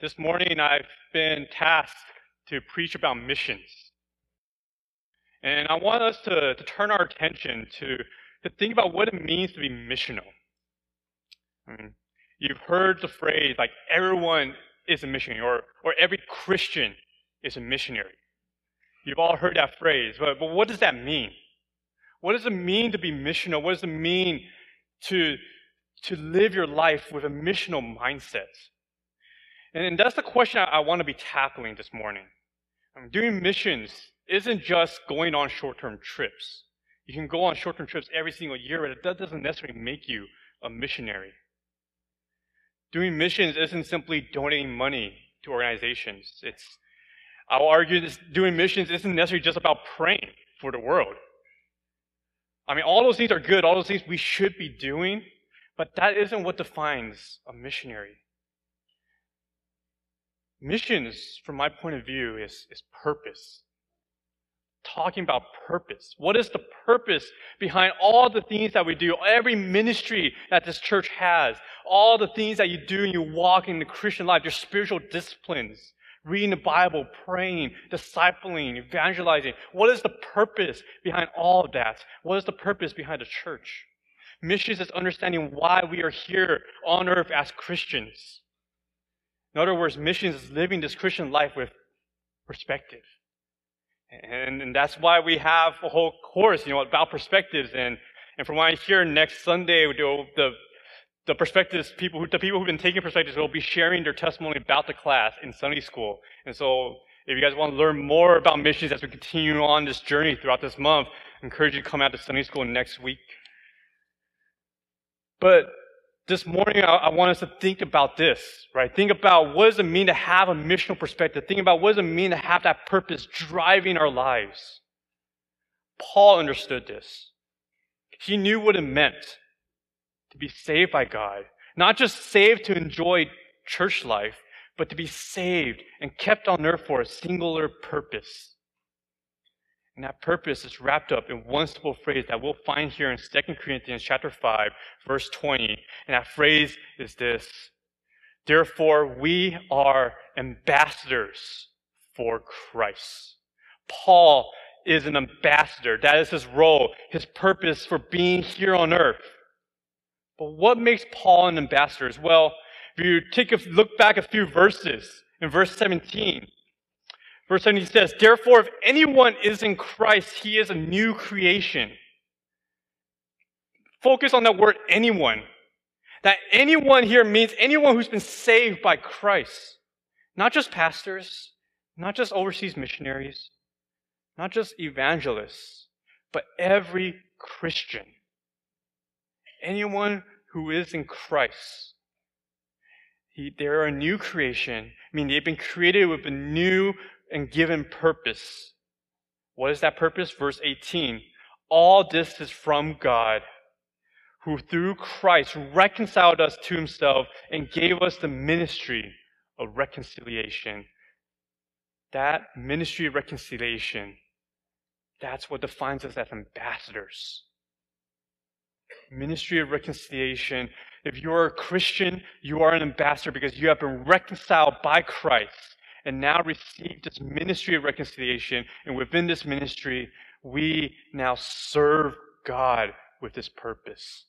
this morning I've been tasked to preach about missions. And I want us to, to turn our attention to, to think about what it means to be missional. I mean, you've heard the phrase like everyone is a missionary or, or every Christian is a missionary. You've all heard that phrase, but, but what does that mean? What does it mean to be missional? What does it mean to, to live your life with a missional mindset? And that's the question I, I want to be tackling this morning. Mean, doing missions isn't just going on short term trips. You can go on short term trips every single year, but that doesn't necessarily make you a missionary. Doing missions isn't simply donating money to organizations. It's, I'll argue this doing missions isn't necessarily just about praying for the world. I mean, all those things are good, all those things we should be doing, but that isn't what defines a missionary. Missions, from my point of view, is, is purpose. Talking about purpose. What is the purpose behind all the things that we do? Every ministry that this church has, all the things that you do and you walk in the Christian life, your spiritual disciplines, reading the Bible, praying, discipling, evangelizing. What is the purpose behind all of that? What is the purpose behind the church? Missions is understanding why we are here on earth as Christians. In other words, missions is living this Christian life with perspective. And, and that's why we have a whole course, you know, about perspectives. And, and from what I hear next Sunday, the, the, the perspectives, people who, the people who've been taking perspectives will be sharing their testimony about the class in Sunday school. And so if you guys want to learn more about missions as we continue on this journey throughout this month, I encourage you to come out to Sunday school next week. But this morning, I, I, want us to think about this, right? Think about what does it mean to have a missional perspective? Think about what does it mean to have that purpose driving our lives. Paul understood this. He knew what it meant to be saved by God. Not just saved to enjoy church life, but to be saved and kept on earth for a singular purpose. And that purpose is wrapped up in one simple phrase that we'll find here in 2 Corinthians chapter 5, verse 20. And that phrase is this. Therefore, we are ambassadors for Christ. Paul is an ambassador. That is his role, his purpose for being here on earth. But what makes Paul an ambassador? Well, if you take a look back a few verses, in verse 17, Verse 17 says, Therefore, if anyone is in Christ, he is a new creation. Focus on that word anyone. That anyone here means anyone who's been saved by Christ. Not just pastors, not just overseas missionaries, not just evangelists, but every Christian. Anyone who is in Christ. He, they're a new creation. I mean, they've been created with a new and given purpose. What is that purpose? Verse 18. All this is from God, who through Christ reconciled us to himself and gave us the ministry of reconciliation. That ministry of reconciliation, that's what defines us as ambassadors. Ministry of reconciliation. If you're a Christian, you are an ambassador because you have been reconciled by Christ and now received this ministry of reconciliation. And within this ministry, we now serve God with this purpose.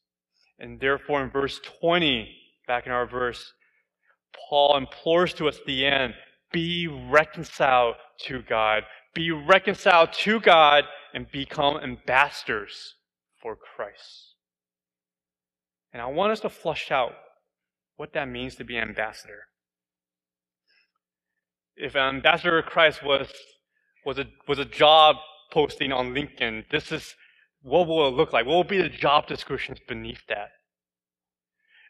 And therefore, in verse 20, back in our verse, Paul implores to us at the end be reconciled to God. Be reconciled to God and become ambassadors for Christ. And I want us to flush out what that means to be an ambassador if ambassador of Christ was was a was a job posting on LinkedIn, this is what will it look like? What will be the job descriptions beneath that?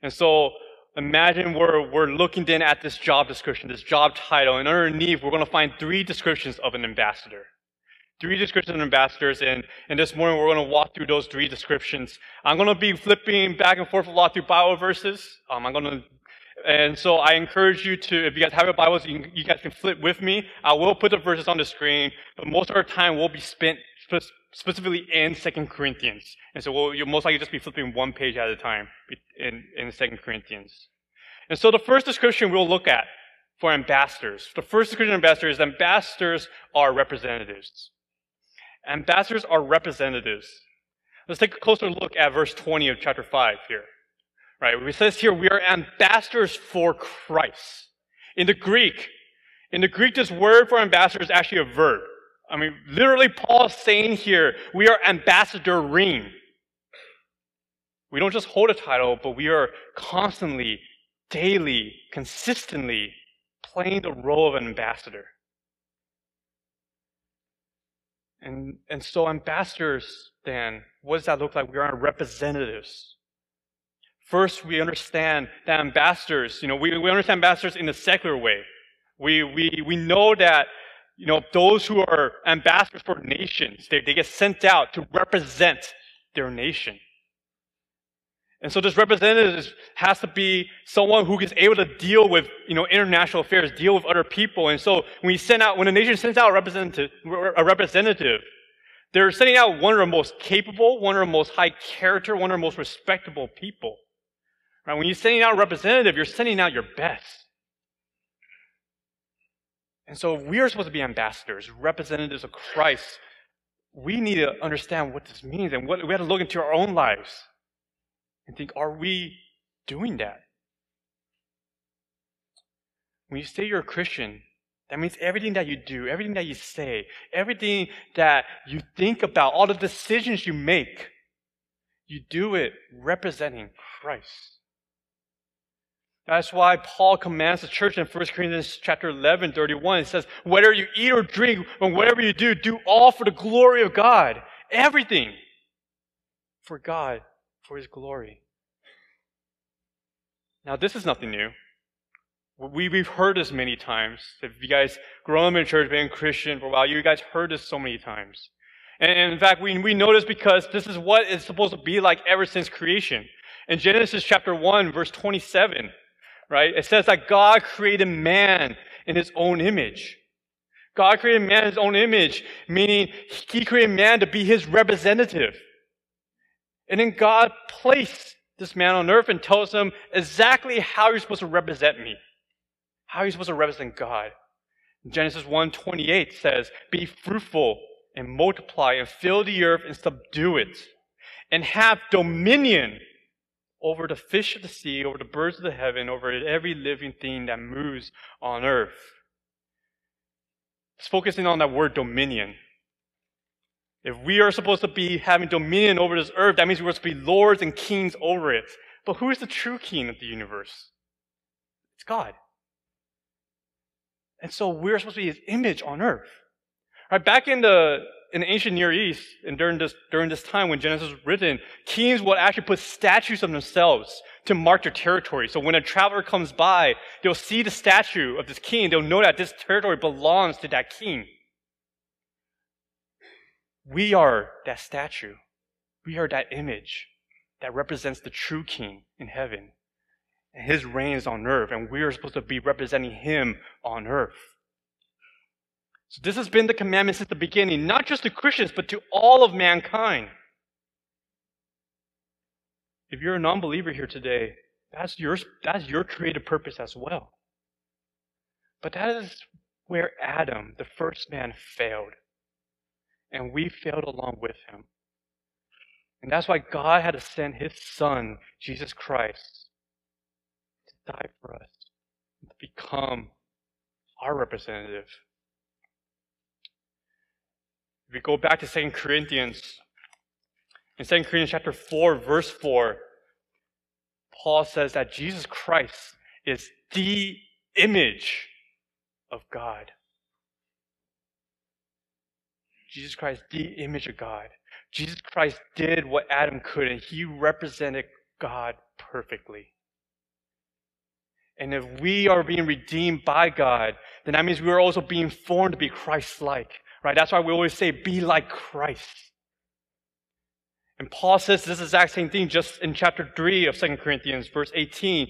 And so imagine we're we're looking then at this job description, this job title, and underneath we're going to find three descriptions of an ambassador. Three descriptions of ambassadors, and, and this morning we're going to walk through those three descriptions. I'm going to be flipping back and forth a lot through Bible verses. Um, I'm going to and so I encourage you to, if you guys have your Bibles, you, you, guys can flip with me. I will put the verses on the screen, but most of our time will be spent spe- specifically in Second Corinthians. And so we'll, you'll most likely just be flipping one page at a time in, in Second Corinthians. And so the first description we'll look at for ambassadors. The first Christian ambassadors, ambassadors are representatives. Ambassadors are representatives. Let's take a closer look at verse 20 of chapter 5 here. Right? It says here, we are ambassadors for Christ. In the Greek, in the Greek, this word for ambassador is actually a verb. I mean, literally, Paul is saying here, we are ambassadoring. We don't just hold a title, but we are constantly, daily, consistently playing the role of an ambassador. And, and so, ambassadors, then, what does that look like? We are representatives. First, we understand that ambassadors, you know, we, we understand ambassadors in a secular way. We, we, we know that, you know, those who are ambassadors for nations, they, they get sent out to represent their nation. And so this representative has to be someone who is able to deal with, you know, international affairs, deal with other people. And so when you send out, when a nation sends out a representative, a representative, they're sending out one of the most capable, one of the most high character, one of the most respectable people. Right? When you're sending out a representative, you're sending out your best. And so we are supposed to be ambassadors, representatives of Christ. We need to understand what this means and what, we have to look into our own lives and think, are we doing that? When you say you're a Christian, that means everything that you do, everything that you say, everything that you think about, all the decisions you make, you do it representing Christ. That's why Paul commands the church in 1 Corinthians chapter 11, 31. It says, whatever you eat or drink, or whatever you do, do all for the glory of God. Everything for God for his glory. Now, this is nothing new. We, we've heard this many times. If you guys grown up in church, been Christian for a while, you guys heard this so many times. And, in fact, we, we know this because this is what it's supposed to be like ever since creation. In Genesis chapter 1, verse 27, right, it says that God created man in his own image. God created man in his own image, meaning he created man to be his representative. And then God placed this man on earth and tells him exactly how you're supposed to represent me, how you're supposed to represent God. Genesis 1:28 says, "Be fruitful and multiply and fill the earth and subdue it, and have dominion over the fish of the sea, over the birds of the heaven, over every living thing that moves on earth." It's focusing on that word dominion. If we are supposed to be having dominion over this earth, that means we're supposed to be lords and kings over it. But who is the true king of the universe? It's God. And so we're supposed to be his image on earth. Right, back in the in the ancient Near East, and during this during this time when Genesis was written, kings would actually put statues of themselves to mark their territory. So when a traveler comes by, they'll see the statue of this king, they'll know that this territory belongs to that king. We are that statue. We are that image that represents the true king in heaven. And his reign is on earth, and we are supposed to be representing him on earth. So this has been the commandment since the beginning, not just to Christians, but to all of mankind. If you're a non-believer here today, that's your, that's your creative purpose as well. But that is where Adam, the first man, failed and we failed along with him. And that's why God had to send his son, Jesus Christ, to die for us, to become our representative. If we go back to 2 Corinthians, in 2 Corinthians chapter 4, verse 4, Paul says that Jesus Christ is the image of God. Jesus Christ, the image of God. Jesus Christ did what Adam couldn't. He represented God perfectly. And if we are being redeemed by God, then that means we are also being formed to be Christ-like. Right? That's why we always say, be like Christ. And Paul says this exact same thing just in chapter 3 of 2 Corinthians, verse 18.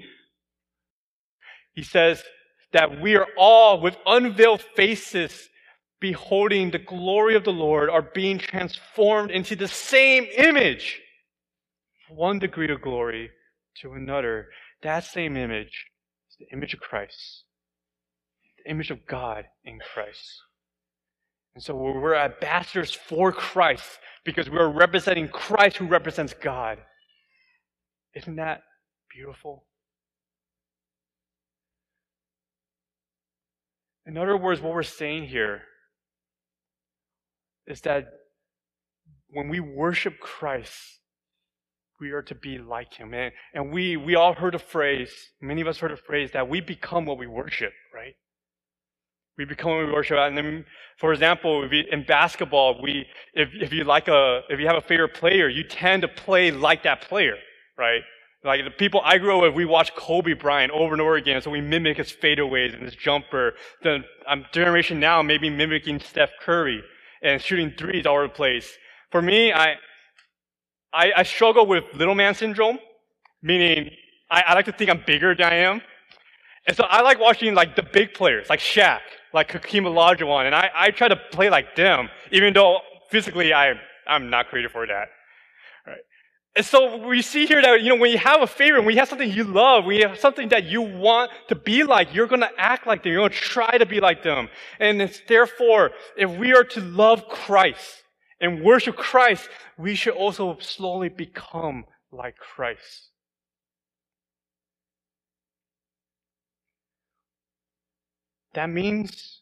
He says that we are all with unveiled faces beholding the glory of the Lord, are being transformed into the same image. One degree of glory to another. That same image is the image of Christ. The image of God in Christ. And so we're ambassadors for Christ because we're representing Christ who represents God. Isn't that beautiful? In other words, what we're saying here is that when we worship Christ, we are to be like him. And, and we, we all heard a phrase, many of us heard a phrase that we become what we worship, right? We become what we worship. at. And then, for example, you, in basketball, we, if, if you like a, if you have a favorite player, you tend to play like that player, right? Like the people I grew up with, we watched Kobe Bryant over and over again, so we mimic his fadeaways and his jumper. The um, generation now may be mimicking Steph Curry and shooting threes all over the place. For me, I, I, I struggle with little man syndrome, meaning I, I like to think I'm bigger than I am. And so I like watching like the big players, like Shaq, like Hakeem Olajuwon, and I, I try to play like them, even though physically I, I'm not created for that. Right? And so we see here that, you know, when you have a favorite, when you have something you love, when you have something that you want to be like, you're going to act like them. You're going to try to be like them. And it's therefore, if we are to love Christ and worship Christ, we should also slowly become like Christ. That means,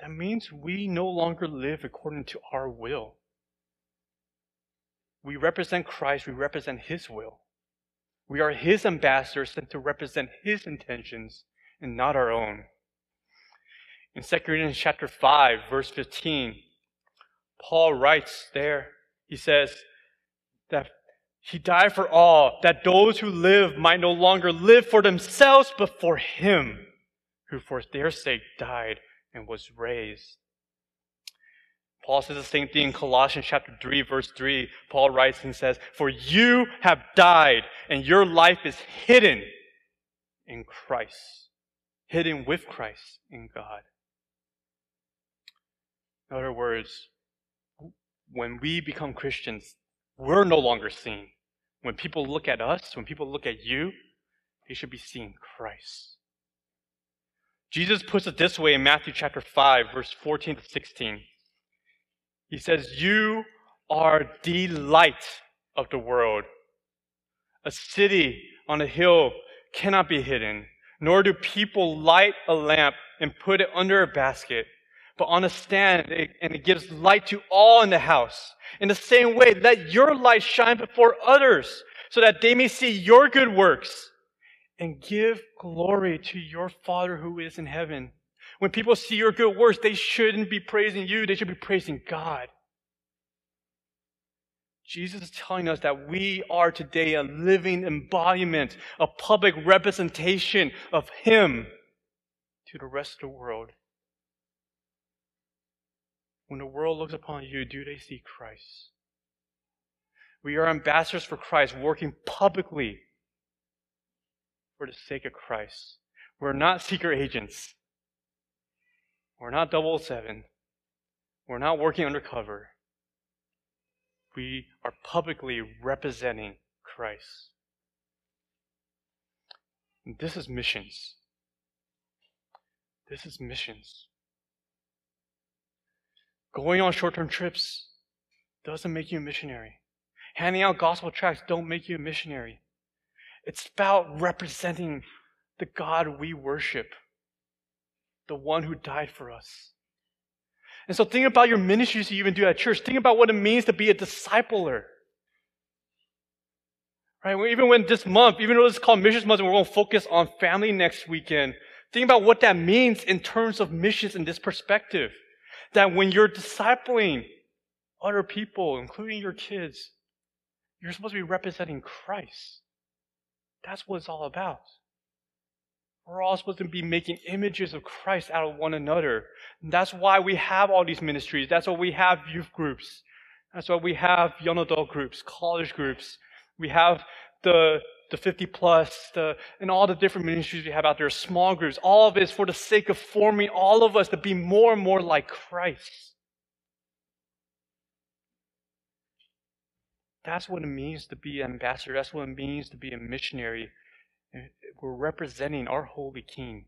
that means we no longer live according to our will. We represent Christ, we represent His will. We are His ambassadors sent to represent His intentions and not our own. In 2 Corinthians chapter 5, verse 15, Paul writes there, he says that he died for all, that those who live might no longer live for themselves, but for him who for their sake died and was raised. Paul says the same thing in Colossians chapter 3, verse 3. Paul writes and says, For you have died, and your life is hidden in Christ, hidden with Christ in God. In other words, when we become Christians, we're no longer seen. When people look at us, when people look at you, they should be seeing Christ. Jesus puts it this way in Matthew chapter 5, verse 14 to 16. He says, You are the light of the world. A city on a hill cannot be hidden, nor do people light a lamp and put it under a basket but on a stand, and it gives light to all in the house. In the same way, let your light shine before others, so that they may see your good works and give glory to your Father who is in heaven. When people see your good works, they shouldn't be praising you, they should be praising God. Jesus is telling us that we are today a living embodiment, a public representation of Him to the rest of the world. When the world looks upon you, do they see Christ? We are ambassadors for Christ, working publicly for the sake of Christ. We're not secret agents. We're not double seven. We're not working undercover. We are publicly representing Christ. And this is missions. This is missions. Going on short term trips doesn't make you a missionary. Handing out gospel tracts don't make you a missionary. It's about representing the God we worship, the one who died for us. And so think about your ministries you even do at church. Think about what it means to be a discipler. Right? Even when this month, even though it's called Missions Month and we're going to focus on family next weekend, think about what that means in terms of missions in this perspective that when you're discipling other people, including your kids, you're supposed to be representing Christ. That's what it's all about. We're all supposed to be making images of Christ out of one another. And that's why we have all these ministries. That's why we have youth groups. That's why we have young adult groups, college groups. We have the the 50 plus, the, and all the different ministries we have out there, small groups, all of it is for the sake of forming all of us to be more and more like Christ. That's what it means to be an ambassador. That's what it means to be a missionary. We're representing our holy king.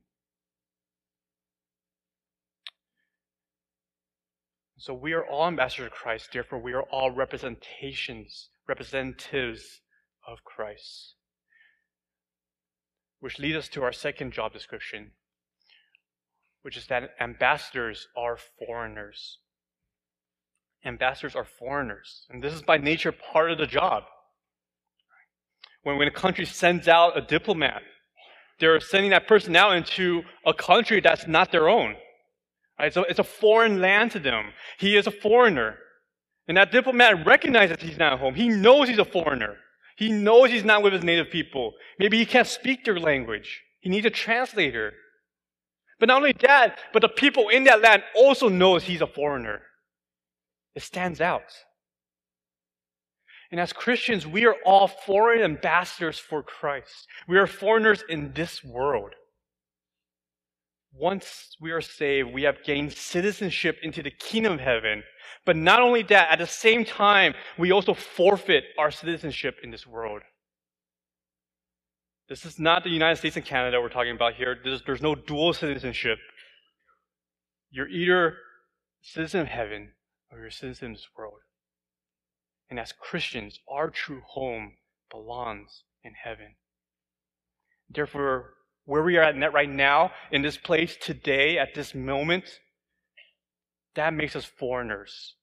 So we are all ambassadors of Christ, therefore we are all representations, representatives of Christ. Which leads us to our second job description, which is that ambassadors are foreigners. Ambassadors are foreigners. And this is by nature part of the job. When, when a country sends out a diplomat, they're sending that person out into a country that's not their own. Right? So it's a foreign land to them. He is a foreigner. And that diplomat recognizes he's not at home. He knows he's a foreigner. He knows he's not with his native people. Maybe he can't speak their language. He needs a translator. But not only that, but the people in that land also knows he's a foreigner. It stands out. And as Christians, we are all foreign ambassadors for Christ. We are foreigners in this world. Once we are saved, we have gained citizenship into the kingdom of heaven. But not only that, at the same time, we also forfeit our citizenship in this world. This is not the United States and Canada we're talking about here. There's, there's no dual citizenship. You're either citizen of heaven of this world. And as Christians, our true home belongs in heaven. Therefore, where we are at right now, in this place today, at this moment, that makes us foreigners.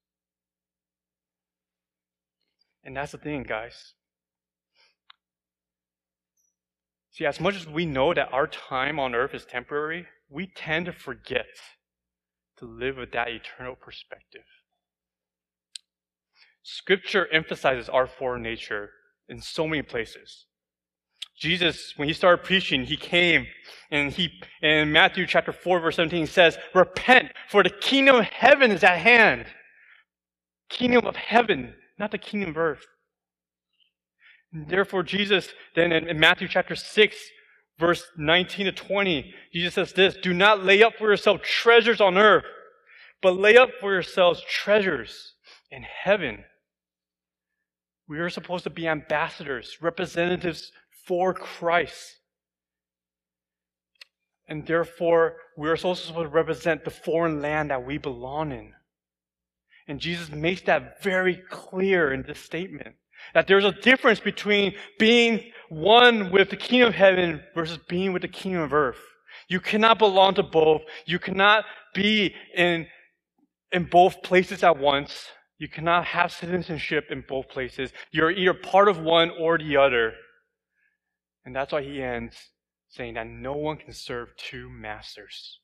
And that's the thing, guys. See, as much as we know that our time on earth is temporary, we tend to forget to live with that eternal perspective. Scripture emphasizes our foreign nature in so many places. Jesus, when he started preaching, he came and he, in Matthew chapter 4 verse 17 he says, repent for the kingdom of heaven is at hand. Kingdom of heaven, not the kingdom of earth. Therefore, Jesus, then in, in Matthew chapter 6, verse 19 to 20, Jesus says this, do not lay up for yourself treasures on earth, but lay up for yourselves treasures in heaven. We are supposed to be ambassadors, representatives for Christ. And therefore, we are also supposed to represent the foreign land that we belong in. And Jesus makes that very clear in this statement. That there's a difference between being one with the kingdom of heaven versus being with the kingdom of earth. You cannot belong to both. You cannot be in, in both places at once. You cannot have citizenship in both places. You're either part of one or the other. And that's why he ends saying that no one can serve two masters.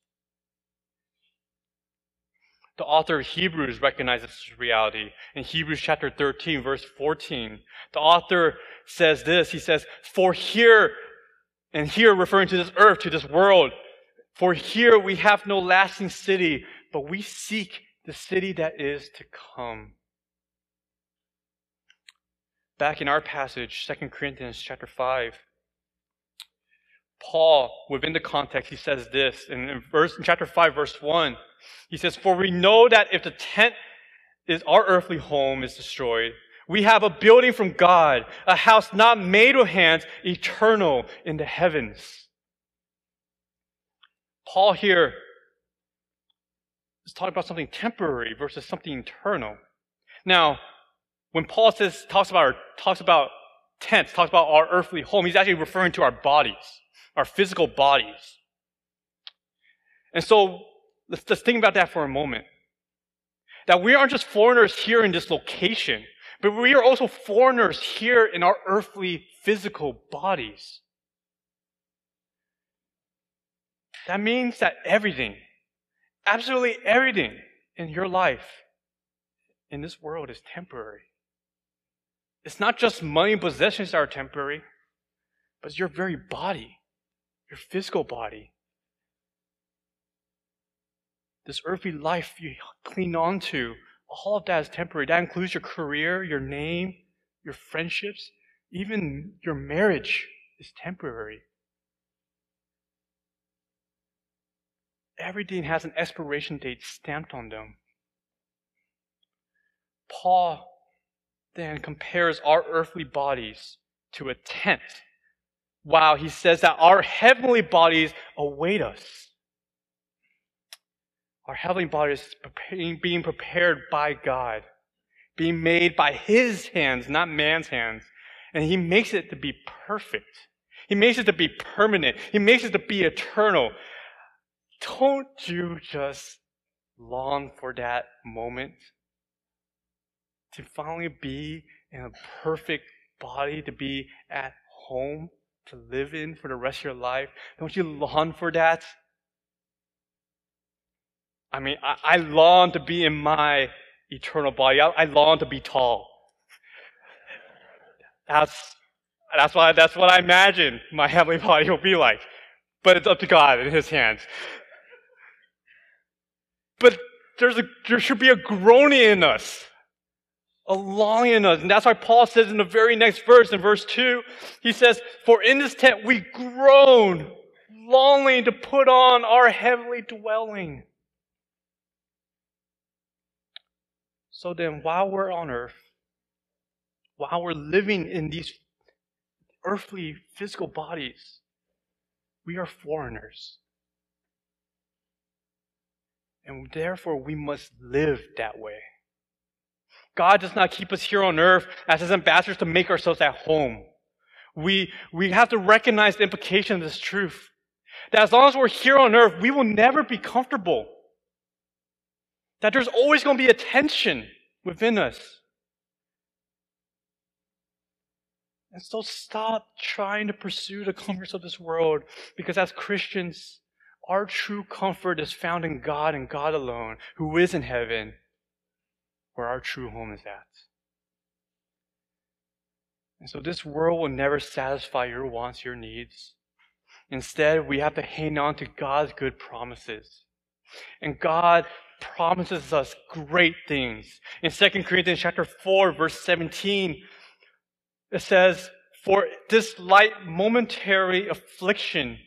The author of Hebrews recognizes this reality. In Hebrews chapter 13, verse 14, the author says this. He says, For here, and here referring to this earth, to this world, for here we have no lasting city, but we seek the city that is to come. Back in our passage, 2 Corinthians chapter 5, Paul, within the context, he says this in, verse in chapter 5, verse 1. He says, For we know that if the tent is our earthly home is destroyed, we have a building from God, a house not made with hands, eternal in the heavens. Paul here is talking about something temporary versus something eternal. Now, when Paul says talks about our, talks about tents, talks about our earthly home, he's actually referring to our bodies our physical bodies. And so let's just think about that for a moment. That we aren't just foreigners here in this location, but we are also foreigners here in our earthly physical bodies. That means that everything, absolutely everything in your life, in this world is temporary. It's not just money and possessions that are temporary, but your very body your physical body. This earthly life you cling on to, all of that is temporary. That includes your career, your name, your friendships, even your marriage is temporary. Everything has an expiration date stamped on them. Paul then compares our earthly bodies to a tent wow, he says that our heavenly bodies await us. Our heavenly bodies being prepared by God, being made by His hands, not man's hands. And He makes it to be perfect. He makes it to be permanent. He makes it to be eternal. Don't you just long for that moment? To finally be in a perfect body, to be at home, to live in for the rest of your life? Don't you long for that? I mean, I, I long to be in my eternal body. I, I long to be tall. That's that's what that's what I imagine my heavenly body will be like. But it's up to God in His hands. But there's a there should be a groaning in us, a longing in us, and that's why Paul says in the very next verse, in verse two, he says, "For in this tent we groan, longing to put on our heavenly dwelling." So then, while we're on earth, while we're living in these earthly physical bodies, we are foreigners. And therefore, we must live that way. God does not keep us here on earth as his ambassadors to make ourselves at home. We, we have to recognize the implication of this truth. That as long as we're here on earth, we will never be comfortable. That there's always going to be a tension within us. And so stop trying to pursue the comforts of this world because as Christians, our true comfort is found in God and God alone, who is in heaven, where our true home is at. And so this world will never satisfy your wants, your needs. Instead, we have to hang on to God's good promises. And God promises us great things. In 2 Corinthians chapter 4, verse 17, it says, For this light momentary affliction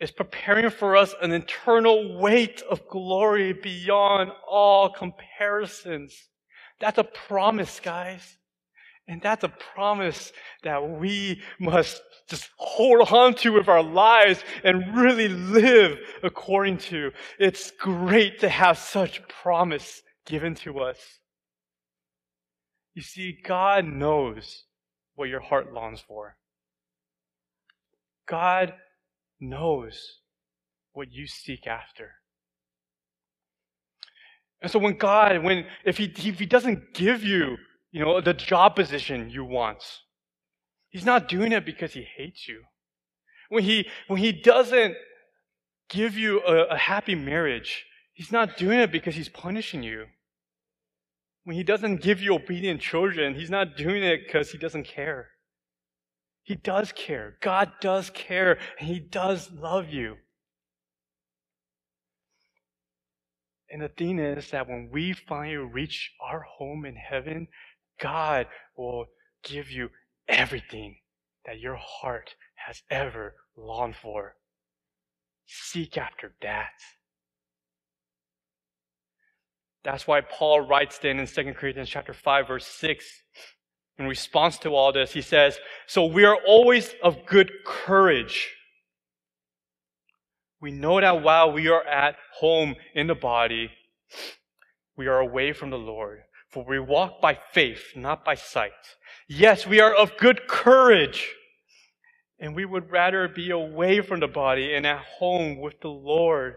is preparing for us an eternal weight of glory beyond all comparisons. That's a promise, guys. And that's a promise that we must just hold on to with our lives and really live according to. It's great to have such promise given to us. You see, God knows what your heart longs for. God knows what you seek after. And so when God, when, if he, if he doesn't give you you know, the job position you want. He's not doing it because he hates you. When he, when he doesn't give you a, a happy marriage, he's not doing it because he's punishing you. When he doesn't give you obedient children, he's not doing it because he doesn't care. He does care. God does care, and he does love you. And the thing is that when we finally reach our home in heaven, God will give you everything that your heart has ever longed for. Seek after that. That's why Paul writes then in 2 Corinthians chapter 5 verse 6 in response to all this, he says, So we are always of good courage. We know that while we are at home in the body, we are away from the Lord. For we walk by faith, not by sight. Yes, we are of good courage. And we would rather be away from the body and at home with the Lord.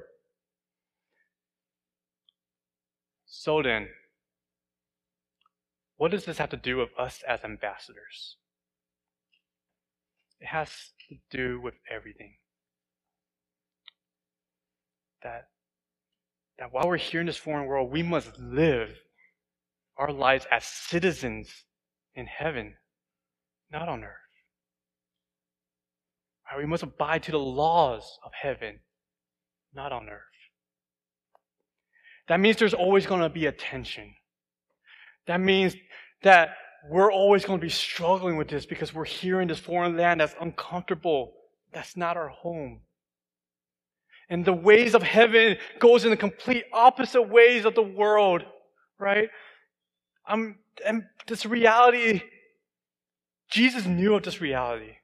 So then, what does this have to do with us as ambassadors? It has to do with everything. That, that while we're here in this foreign world, we must live our lives as citizens in heaven, not on earth. Right, we must abide to the laws of heaven, not on earth. That means there's always going to be a tension. That means that we're always going to be struggling with this because we're here in this foreign land that's uncomfortable. That's not our home. And the ways of heaven goes in the complete opposite ways of the world, right? Um, and this reality, Jesus knew of this reality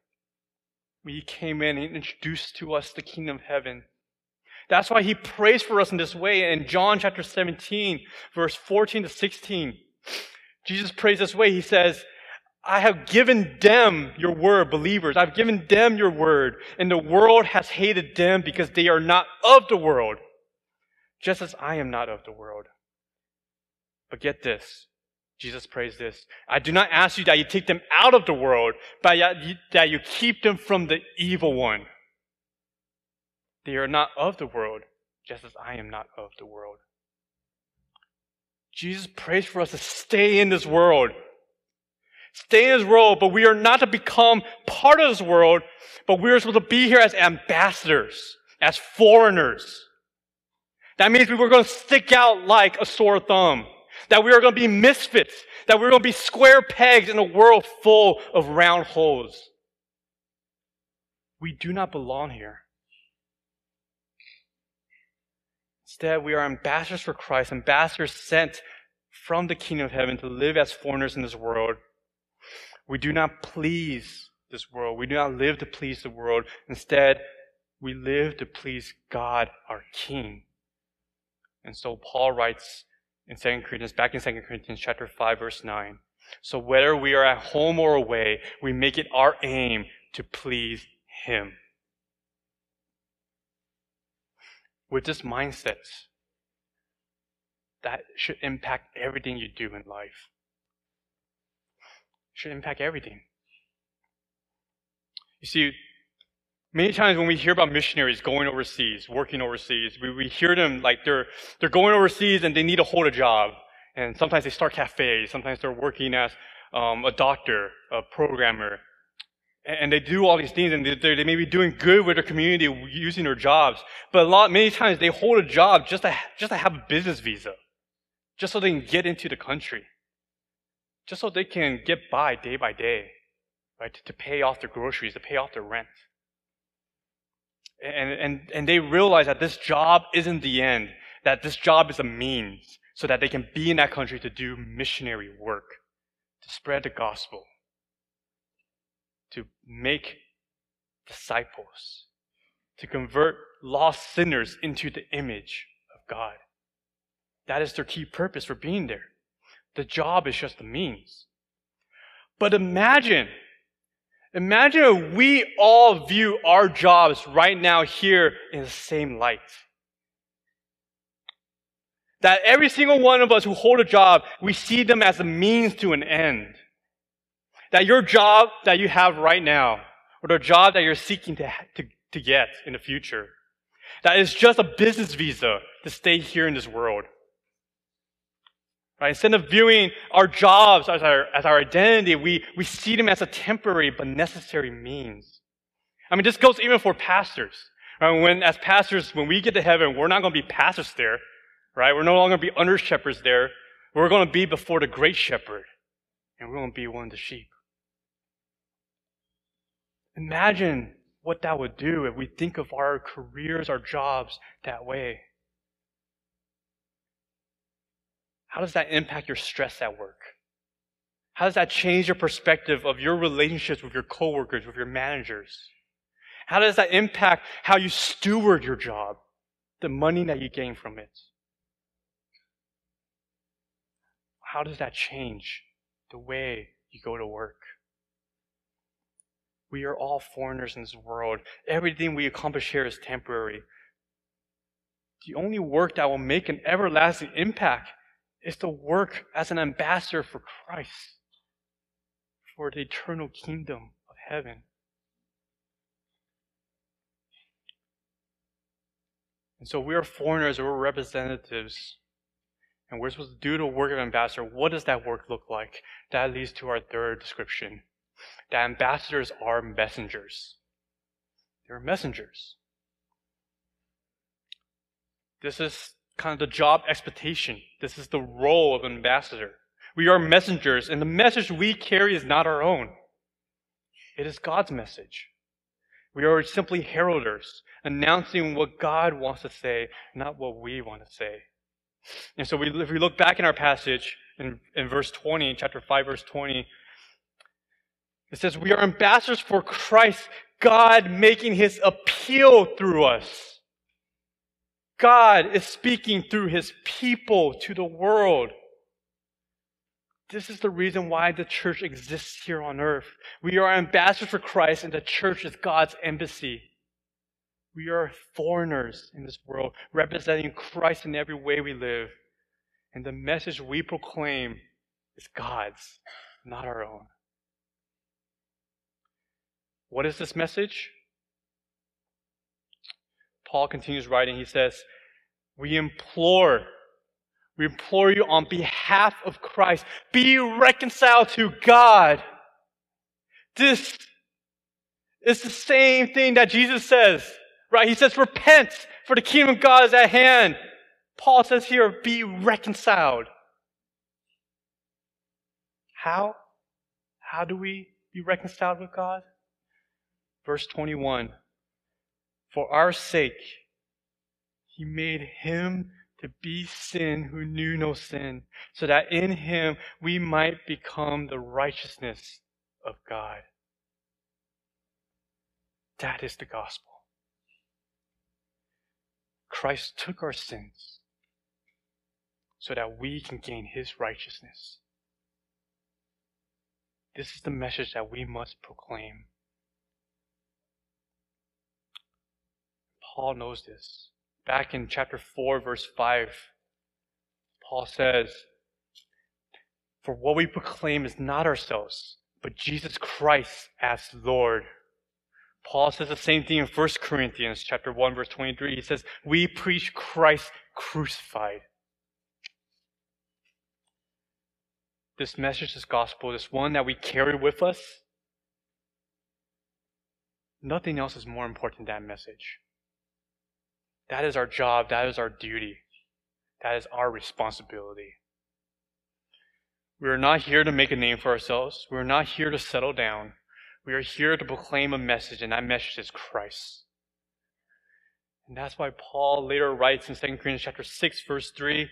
when he came in and introduced to us the kingdom of heaven. That's why he prays for us in this way. In John chapter 17, verse 14 to 16, Jesus prays this way. He says, I have given them your word, believers. I've given them your word, and the world has hated them because they are not of the world, just as I am not of the world. But get this. Jesus prays this. I do not ask you that you take them out of the world, but that you keep them from the evil one. They are not of the world, just as I am not of the world. Jesus prays for us to stay in this world. Stay in this world, but we are not to become part of this world, but we are supposed to be here as ambassadors, as foreigners. That means we were going to stick out like a sore thumb. That we are going to be misfits. That we're going to be square pegs in a world full of round holes. We do not belong here. Instead, we are ambassadors for Christ, ambassadors sent from the kingdom of heaven to live as foreigners in this world. We do not please this world. We do not live to please the world. Instead, we live to please God, our King. And so Paul writes in 2 Corinthians, back in 2 Corinthians chapter 5, verse 9. So whether we are at home or away, we make it our aim to please Him. With this mindset, that should impact everything you do in life. Should impact everything. You see, many times when we hear about missionaries going overseas, working overseas, we, we hear them like they're they're going overseas and they need to hold a job. And sometimes they start cafes, sometimes they're working as um, a doctor, a programmer, and they do all these things and they may be doing good with their community using their jobs but a lot many times they hold a job just to just to have a business visa just so they can get into the country just so they can get by day by day right to, to pay off their groceries to pay off their rent. And, and and they realize that this job isn't the end that this job is a means so that they can be in that country to do missionary work to spread the gospel to make disciples, to convert lost sinners into the image of God. That is their key purpose for being there. The job is just the means. But imagine, imagine if we all view our jobs right now here in the same light. That every single one of us who hold a job, we see them as a means to an end that your job that you have right now, or the job that you're seeking to, to, to get in the future, that is just a business visa to stay here in this world. Right? Instead of viewing our jobs as our, as our identity, we, we see them as a temporary but necessary means. I mean, this goes even for pastors. Right? When, as pastors, when we get to heaven, we're not going to be pastors there, right? We're no longer going to be under shepherds there. We're going to be before the great shepherd, and we're going to be one of the sheep. Imagine what that would do if we think of our careers, our jobs that way. How does that impact your stress at work? How does that change your perspective of your relationships with your coworkers, with your managers? How does that impact how you steward your job, the money that you gain from it? How does that change the way you go to work? We are all foreigners in this world. Everything we accomplish here is temporary. The only work that will make an everlasting impact is to work as an ambassador for Christ, for the eternal kingdom of heaven. And so we are foreigners, we're representatives, and we're supposed to do the work of ambassador. What does that work look like? That leads to our third description that ambassadors are messengers. They're messengers. This is kind of the job expectation. This is the role of an ambassador. We are messengers, and the message we carry is not our own. It is God's message. We are simply heralders, announcing what God wants to say, not what we want to say. And so we, if we look back in our passage in, in verse 20, chapter 5, verse 20, it says, We are ambassadors for Christ, God making his appeal through us. God is speaking through his people to the world. This is the reason why the church exists here on earth. We are ambassadors for Christ, and the church is God's embassy. We are foreigners in this world, representing Christ in every way we live. And the message we proclaim is God's, not our own. What is this message? Paul continues writing. He says, We implore, we implore you on behalf of Christ, be reconciled to God. This is the same thing that Jesus says, right? He says, Repent, for the kingdom of God is at hand. Paul says here, Be reconciled. How? How do we be reconciled with God? Verse 21 For our sake, he made him to be sin who knew no sin, so that in him we might become the righteousness of God. That is the gospel. Christ took our sins so that we can gain his righteousness. This is the message that we must proclaim. Paul knows this. Back in chapter 4, verse 5, Paul says, For what we proclaim is not ourselves, but Jesus Christ as Lord. Paul says the same thing in 1 Corinthians chapter 1, verse 23. He says, We preach Christ crucified. This message, this gospel, this one that we carry with us, nothing else is more important than that message. That is our job. That is our duty. That is our responsibility. We are not here to make a name for ourselves. We are not here to settle down. We are here to proclaim a message, and that message is Christ. And that's why Paul later writes in 2 Corinthians chapter 6, verse 3.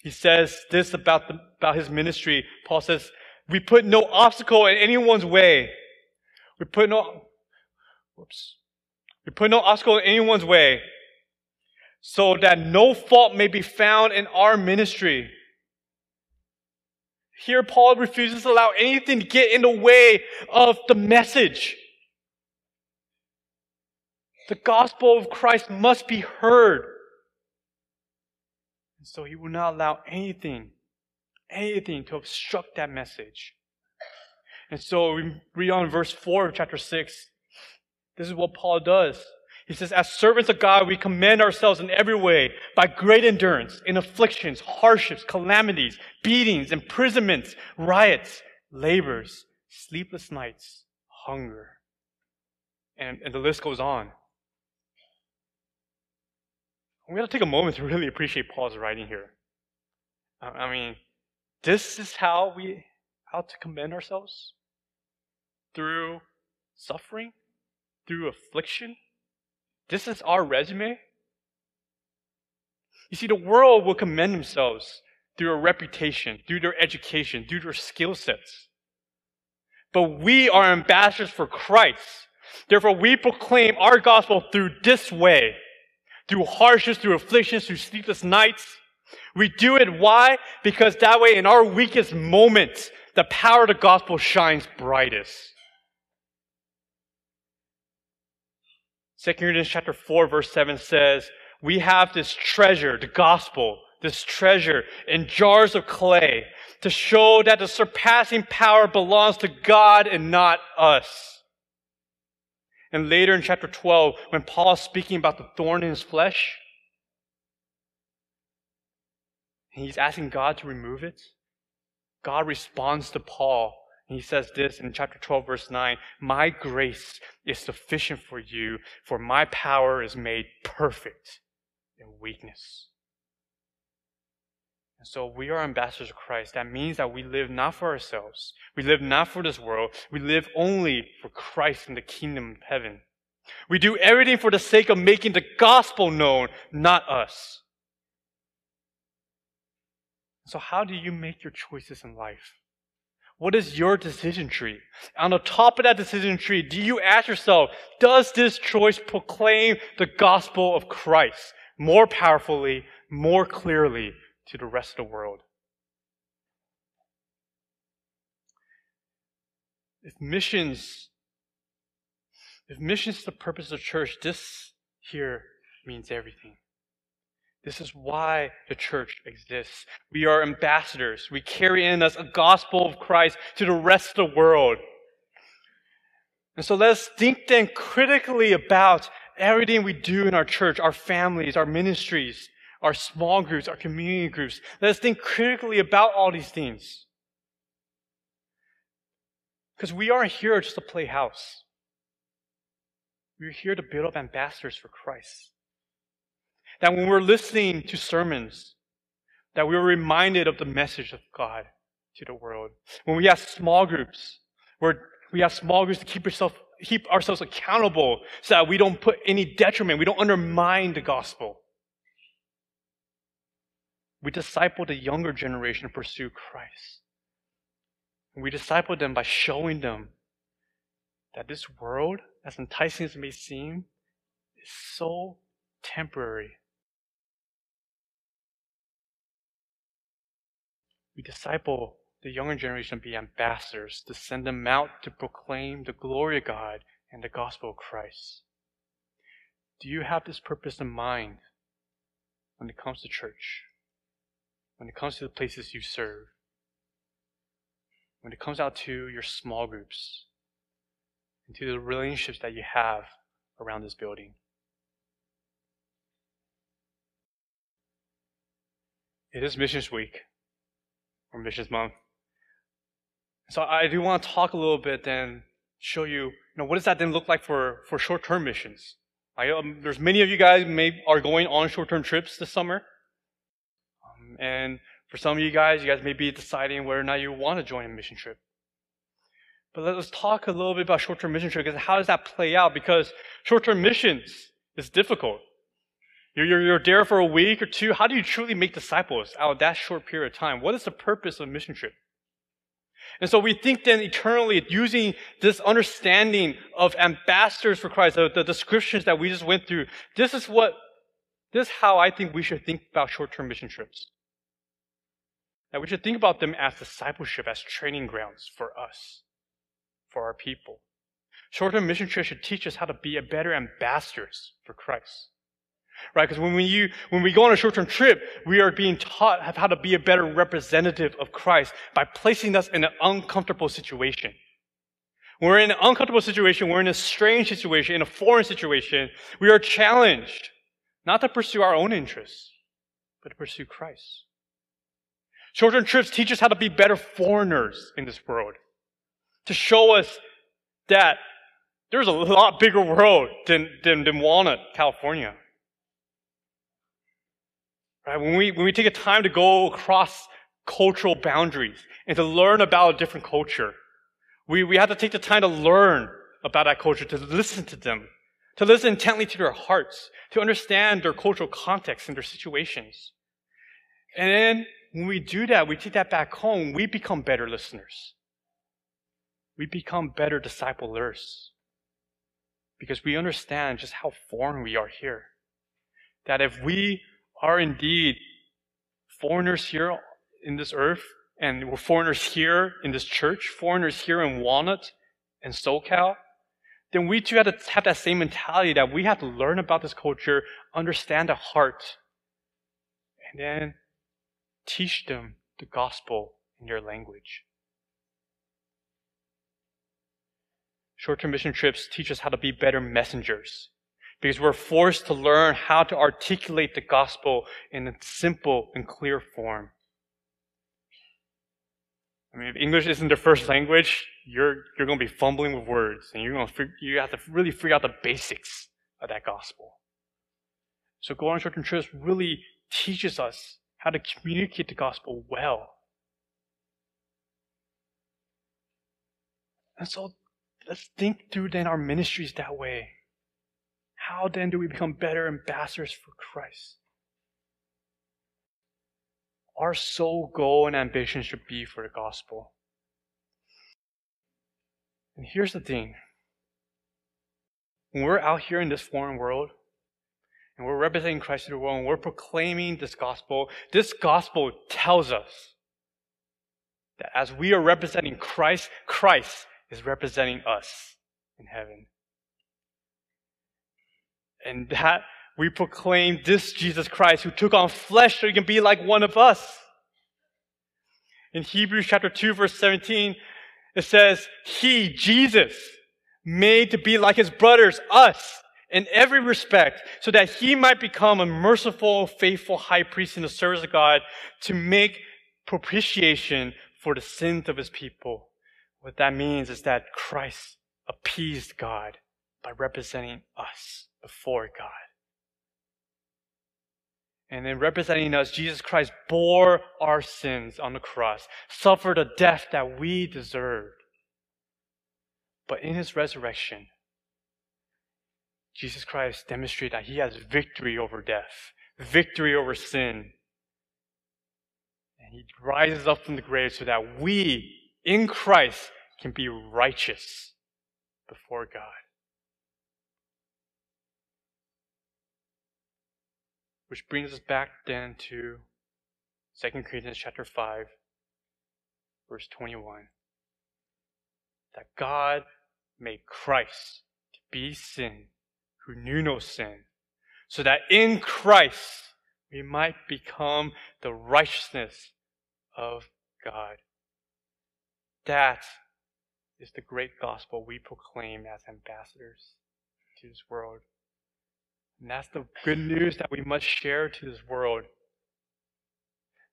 He says this about, the, about his ministry. Paul says, We put no obstacle in anyone's way. We put no, whoops. We put no obstacle in anyone's way so that no fault may be found in our ministry. Here, Paul refuses to allow anything to get in the way of the message. The gospel of Christ must be heard. And so he will not allow anything, anything to obstruct that message. And so we read on verse 4 of chapter 6. This is what Paul does. He says, As servants of God, we commend ourselves in every way by great endurance in afflictions, hardships, calamities, beatings, imprisonments, riots, labors, sleepless nights, hunger. And, and the list goes on. We got to take a moment to really appreciate Paul's writing here. I mean, this is how we how to commend ourselves through suffering, through affliction, this is our resume. You see, the world will commend themselves through a reputation, through their education, through their skill sets. But we are ambassadors for Christ. Therefore, we proclaim our gospel through this way, through hardships, through afflictions, through sleepless nights. We do it. Why? Because that way, in our weakest moments, the power of the gospel shines brightest. 2 Corinthians chapter 4 verse 7 says, we have this treasure, the gospel, this treasure in jars of clay to show that the surpassing power belongs to God and not us. And later in chapter 12, when Paul is speaking about the thorn in his flesh, and he's asking God to remove it, God responds to Paul he says this in chapter 12, verse 9 My grace is sufficient for you, for my power is made perfect in weakness. And so we are ambassadors of Christ. That means that we live not for ourselves. We live not for this world. We live only for Christ and the kingdom of heaven. We do everything for the sake of making the gospel known, not us. So, how do you make your choices in life? What is your decision tree? On the top of that decision tree, do you ask yourself, does this choice proclaim the gospel of Christ? more powerfully, more clearly to the rest of the world. If missions, if missions is the purpose of the church, this here means everything. This is why the church exists. We are ambassadors. We carry in us a gospel of Christ to the rest of the world. And so let us think then critically about everything we do in our church, our families, our ministries, our small groups, our community groups. Let us think critically about all these things. Because we aren't here just to play house. We're here to build up ambassadors for Christ. That when we're listening to sermons, that we're reminded of the message of God to the world. When we have small groups, where we have small groups to keep, yourself, keep ourselves accountable so that we don't put any detriment, we don't undermine the gospel. We disciple the younger generation to pursue Christ. We disciple them by showing them that this world, as enticing as it may seem, is so temporary. We disciple the younger generation to be ambassadors, to send them out to proclaim the glory of God and the gospel of Christ. Do you have this purpose in mind when it comes to church? When it comes to the places you serve? When it comes out to your small groups? And to the relationships that you have around this building? It is Missions Week or Month. So I do want to talk a little bit and show you, you know, what does that then look like for, for short-term missions? I, um, there's many of you guys may are going on short-term trips this summer. Um, and for some of you guys, you guys may be deciding whether or not you want to join a mission trip. But let's talk a little bit about short-term mission trip because how does that play out? Because short-term missions is difficult. You're, you're, you're there for a week or two. How do you truly make disciples out of that short period of time? What is the purpose of a mission trip? And so we think then eternally using this understanding of ambassadors for Christ, the, the descriptions that we just went through. This is what, this is how I think we should think about short-term mission trips. That we should think about them as discipleship, as training grounds for us, for our people. Short-term mission trips should teach us how to be a better ambassadors for Christ right? Because when we, when we go on a short-term trip, we are being taught how to be a better representative of Christ by placing us in an uncomfortable situation. We're in an uncomfortable situation, we're in a strange situation, in a foreign situation, we are challenged not to pursue our own interests, but to pursue Christ. Short-term trips teach us how to be better foreigners in this world, to show us that there's a lot bigger world than, than, than Walnut, California. Right? When we, when we take a time to go across cultural boundaries and to learn about a different culture, we, we have to take the time to learn about that culture, to listen to them, to listen intently to their hearts, to understand their cultural context and their situations. And then when we do that, we take that back home, we become better listeners. We become better disciplers. Because we understand just how foreign we are here. That if we are indeed foreigners here in this earth, and we're foreigners here in this church, foreigners here in Walnut and SoCal, then we too have to have that same mentality that we have to learn about this culture, understand the heart, and then teach them the gospel in their language. Short term mission trips teach us how to be better messengers because we're forced to learn how to articulate the gospel in a simple and clear form. I mean, if English isn't their first language, you're, you're going to be fumbling with words, and you're going to, you have to really figure out the basics of that gospel. So on short-term trips really teaches us how to communicate the gospel well. And so let's think through then our ministries that way. How then do we become better ambassadors for Christ? Our sole goal and ambition should be for the gospel. And here's the thing when we're out here in this foreign world, and we're representing Christ to the world, and we're proclaiming this gospel, this gospel tells us that as we are representing Christ, Christ is representing us in heaven. And that we proclaim this Jesus Christ who took on flesh so he can be like one of us. In Hebrews chapter 2 verse 17, it says, He, Jesus, made to be like his brothers, us, in every respect, so that he might become a merciful, faithful high priest in the service of God to make propitiation for the sins of his people. What that means is that Christ appeased God by representing us before God. And in representing us, Jesus Christ bore our sins on the cross, suffered a death that we deserved. But in his resurrection, Jesus Christ demonstrated that he has victory over death, victory over sin. And he rises up from the grave so that we, in Christ, can be righteous before God. Which brings us back then to 2 Corinthians chapter 5, verse 21. That God made Christ to be sin who knew no sin, so that in Christ we might become the righteousness of God. That is the great gospel we proclaim as ambassadors to this world. And that's the good news that we must share to this world.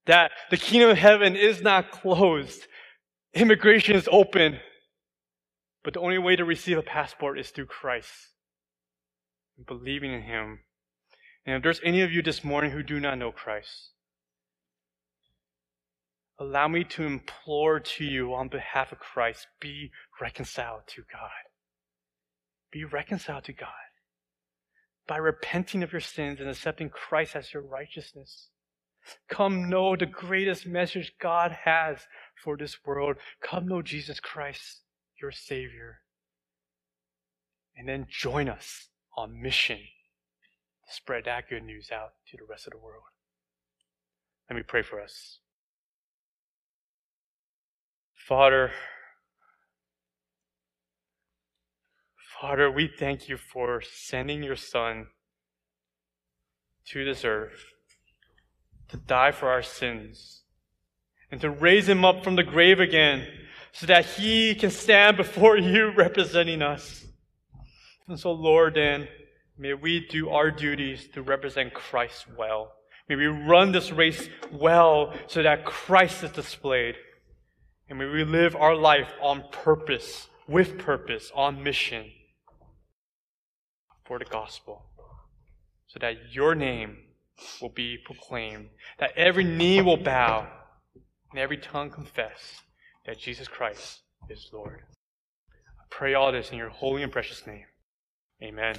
That the kingdom of heaven is not closed. Immigration is open. But the only way to receive a passport is through Christ. Believing in Him. And if there's any of you this morning who do not know Christ, allow me to implore to you on behalf of Christ, be reconciled to God. Be reconciled to God by repenting of your sins and accepting Christ as your righteousness. Come know the greatest message God has for this world. Come know Jesus Christ, your Savior. And then join us on mission to spread that good news out to the rest of the world. Let me pray for us. Father, Father, we thank you for sending your Son to this earth to die for our sins and to raise him up from the grave again so that he can stand before you representing us. And so, Lord, then, may we do our duties to represent Christ well. May we run this race well so that Christ is displayed. And may we live our life on purpose, with purpose, on mission for the gospel, so that your name will be proclaimed, that every knee will bow, and every tongue confess that Jesus Christ is Lord. I pray all this in your holy and precious name. Amen.